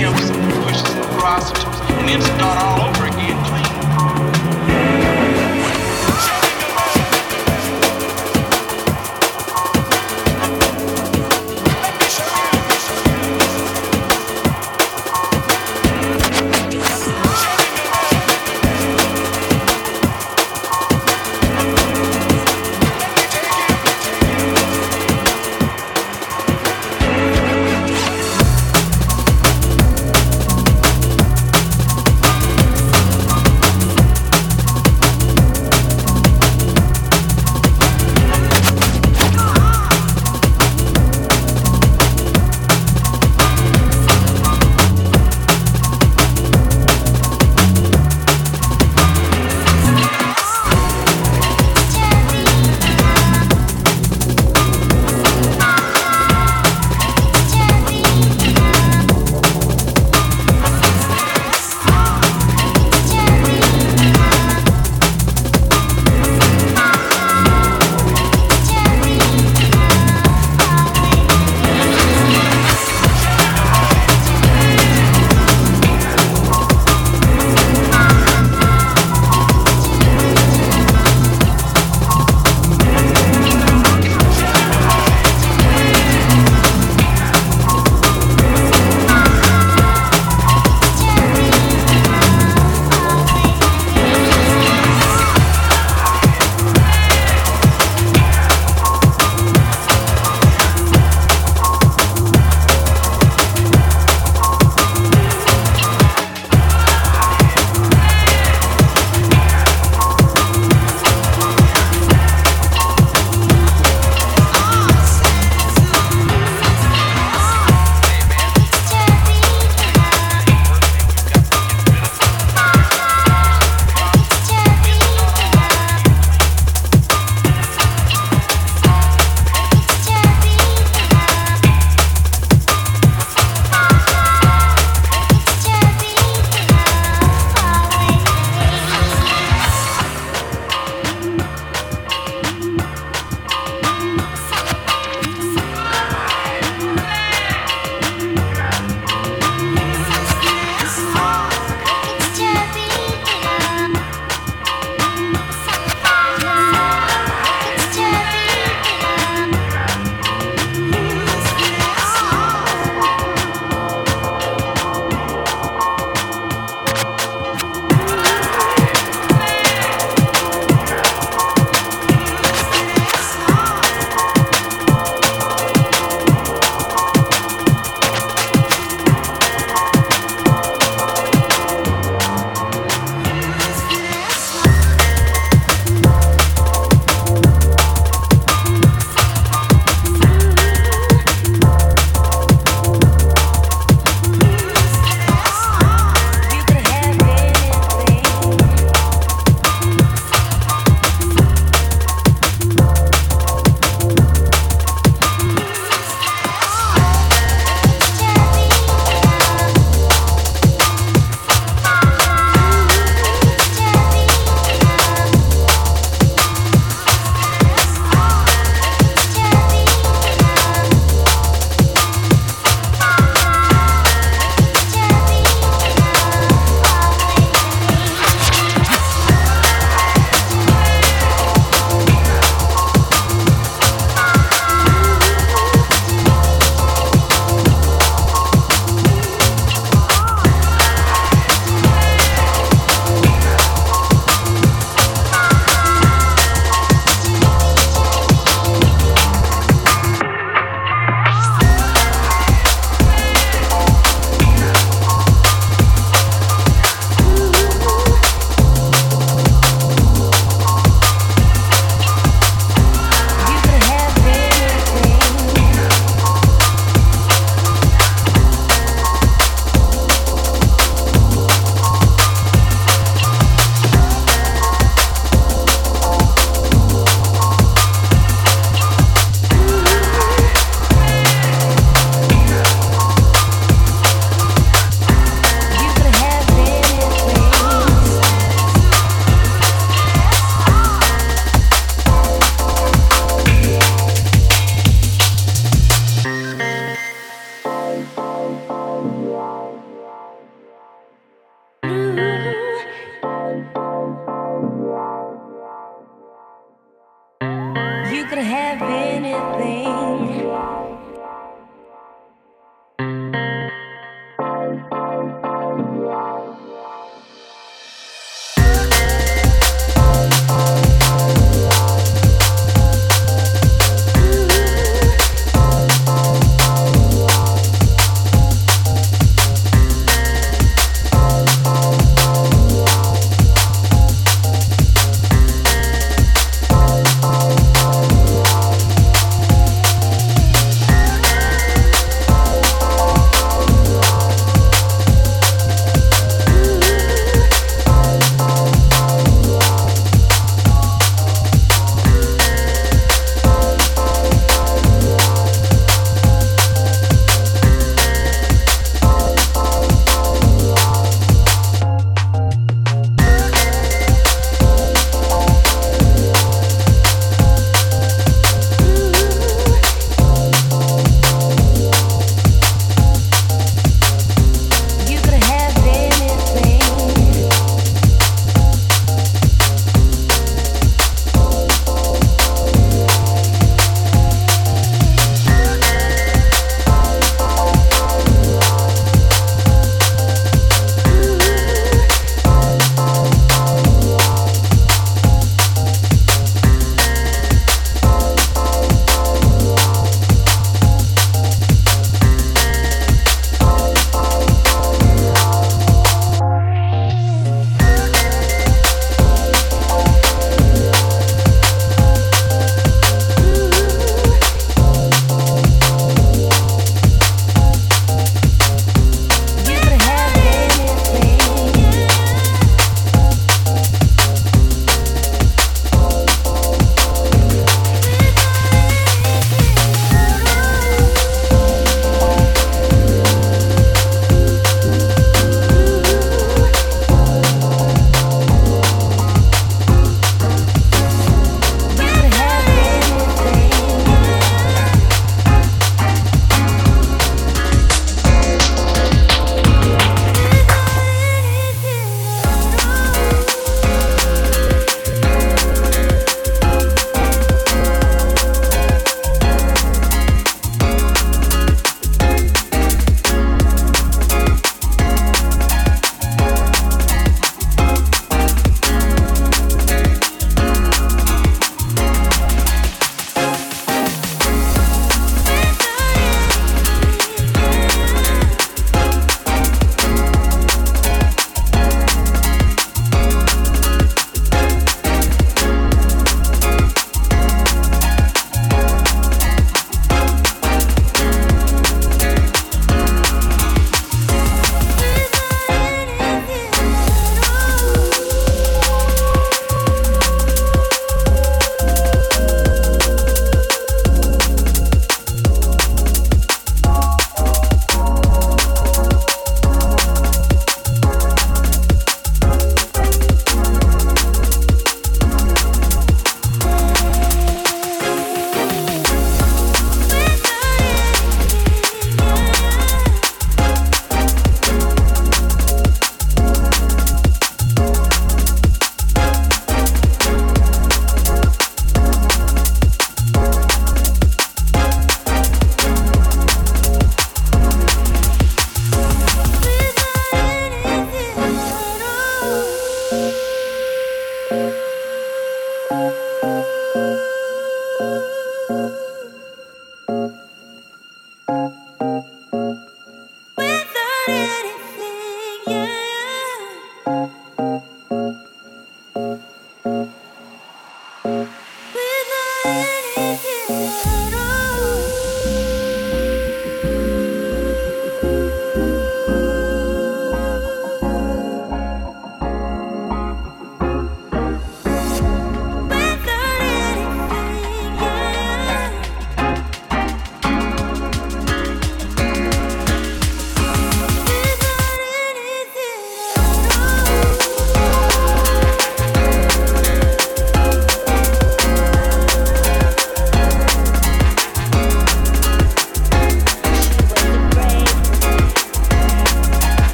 him some and prostitutes and then start all over again clean.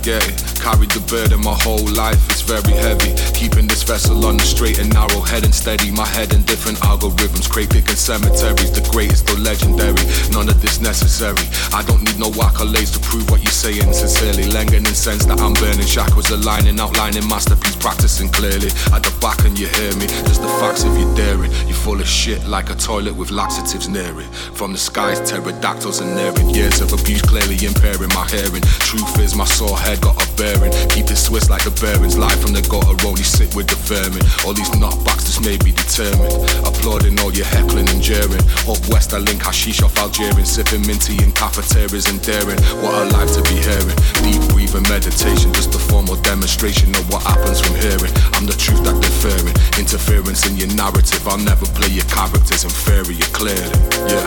Okay. Carried the burden my whole life, it's very heavy. Keeping this vessel on the straight and narrow, head and steady. My head in different algorithms, crate picking cemeteries. The greatest, the legendary. None of this necessary. I don't need no accolades to prove what you're saying sincerely. Lengthening sense that I'm burning shackles, aligning, outlining masterpiece, practicing clearly. At the back, and you hear me. Just the facts if you're daring. You're full of shit like a toilet with laxatives near it. From the skies, pterodactyls and near. Years of abuse clearly impairing my hearing. Truth is, my sore head got a bear. Keep it Swiss like the bearings. Live from the gutter, only sit with the vermin. All these knockbacks just made me determined. Applauding all your heckling and jeering. Up west, I link hashish off Algerian. Sipping minty in cafeterias and daring. What a life to be hearing. Deep breathing meditation, just a formal demonstration of what happens from hearing. I'm the truth that deferring. Interference in your narrative. I'll never play your characters inferior, clearly. Yeah.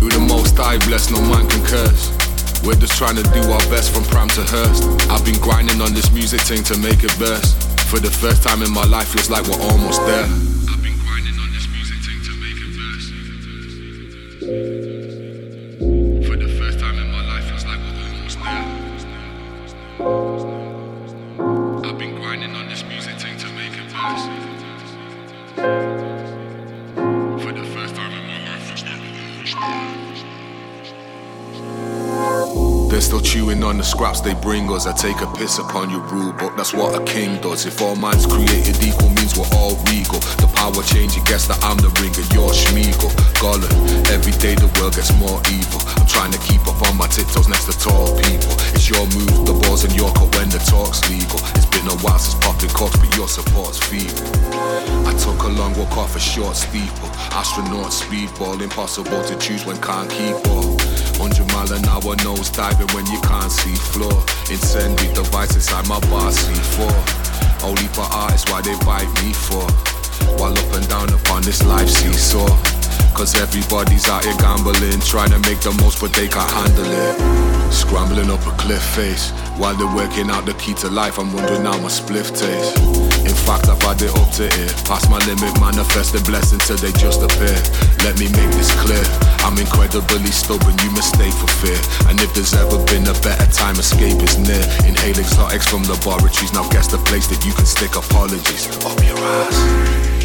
Who the most I bless, no man can curse. We're just trying to do our best from prime to Hearst. I've been grinding on this music thing to make it burst. For the first time in my life, feels like we're almost there. They're still chewing on the scraps they bring us. I take a piss upon your rule, but that's what a king does. If all minds created equal means we're all regal. The power changing guess that I'm the ringer, you're Sméagol. Gollum, every day the world gets more evil. I'm trying to keep up on my tiptoes next to tall people. It's your move, the balls in your court when the talk's legal. It's been a while since popping cocks, but your support's feeble. I took a long walk off a short steeple. Astronaut speedball, impossible to choose when can't keep up. 100 mile an hour nose diving when you can't see floor. Incendiary device inside my bar C4. Only for artists, why they bite me for? While up and down upon this life seesaw. Cause everybody's out here gambling, trying to make the most, but they can't handle it. Scrambling up a cliff face. While they're working out the key to life, I'm wondering how my spliff taste. In fact, I've had it up to here. Past my limit, manifest manifesting blessings till they just appear. Let me make this clear. I'm incredibly stubborn, you mistake for fear. And if there's ever been a better time, escape is near. Inhale exotics from laboratories. Now guess the place that you can stick apologies up your ass.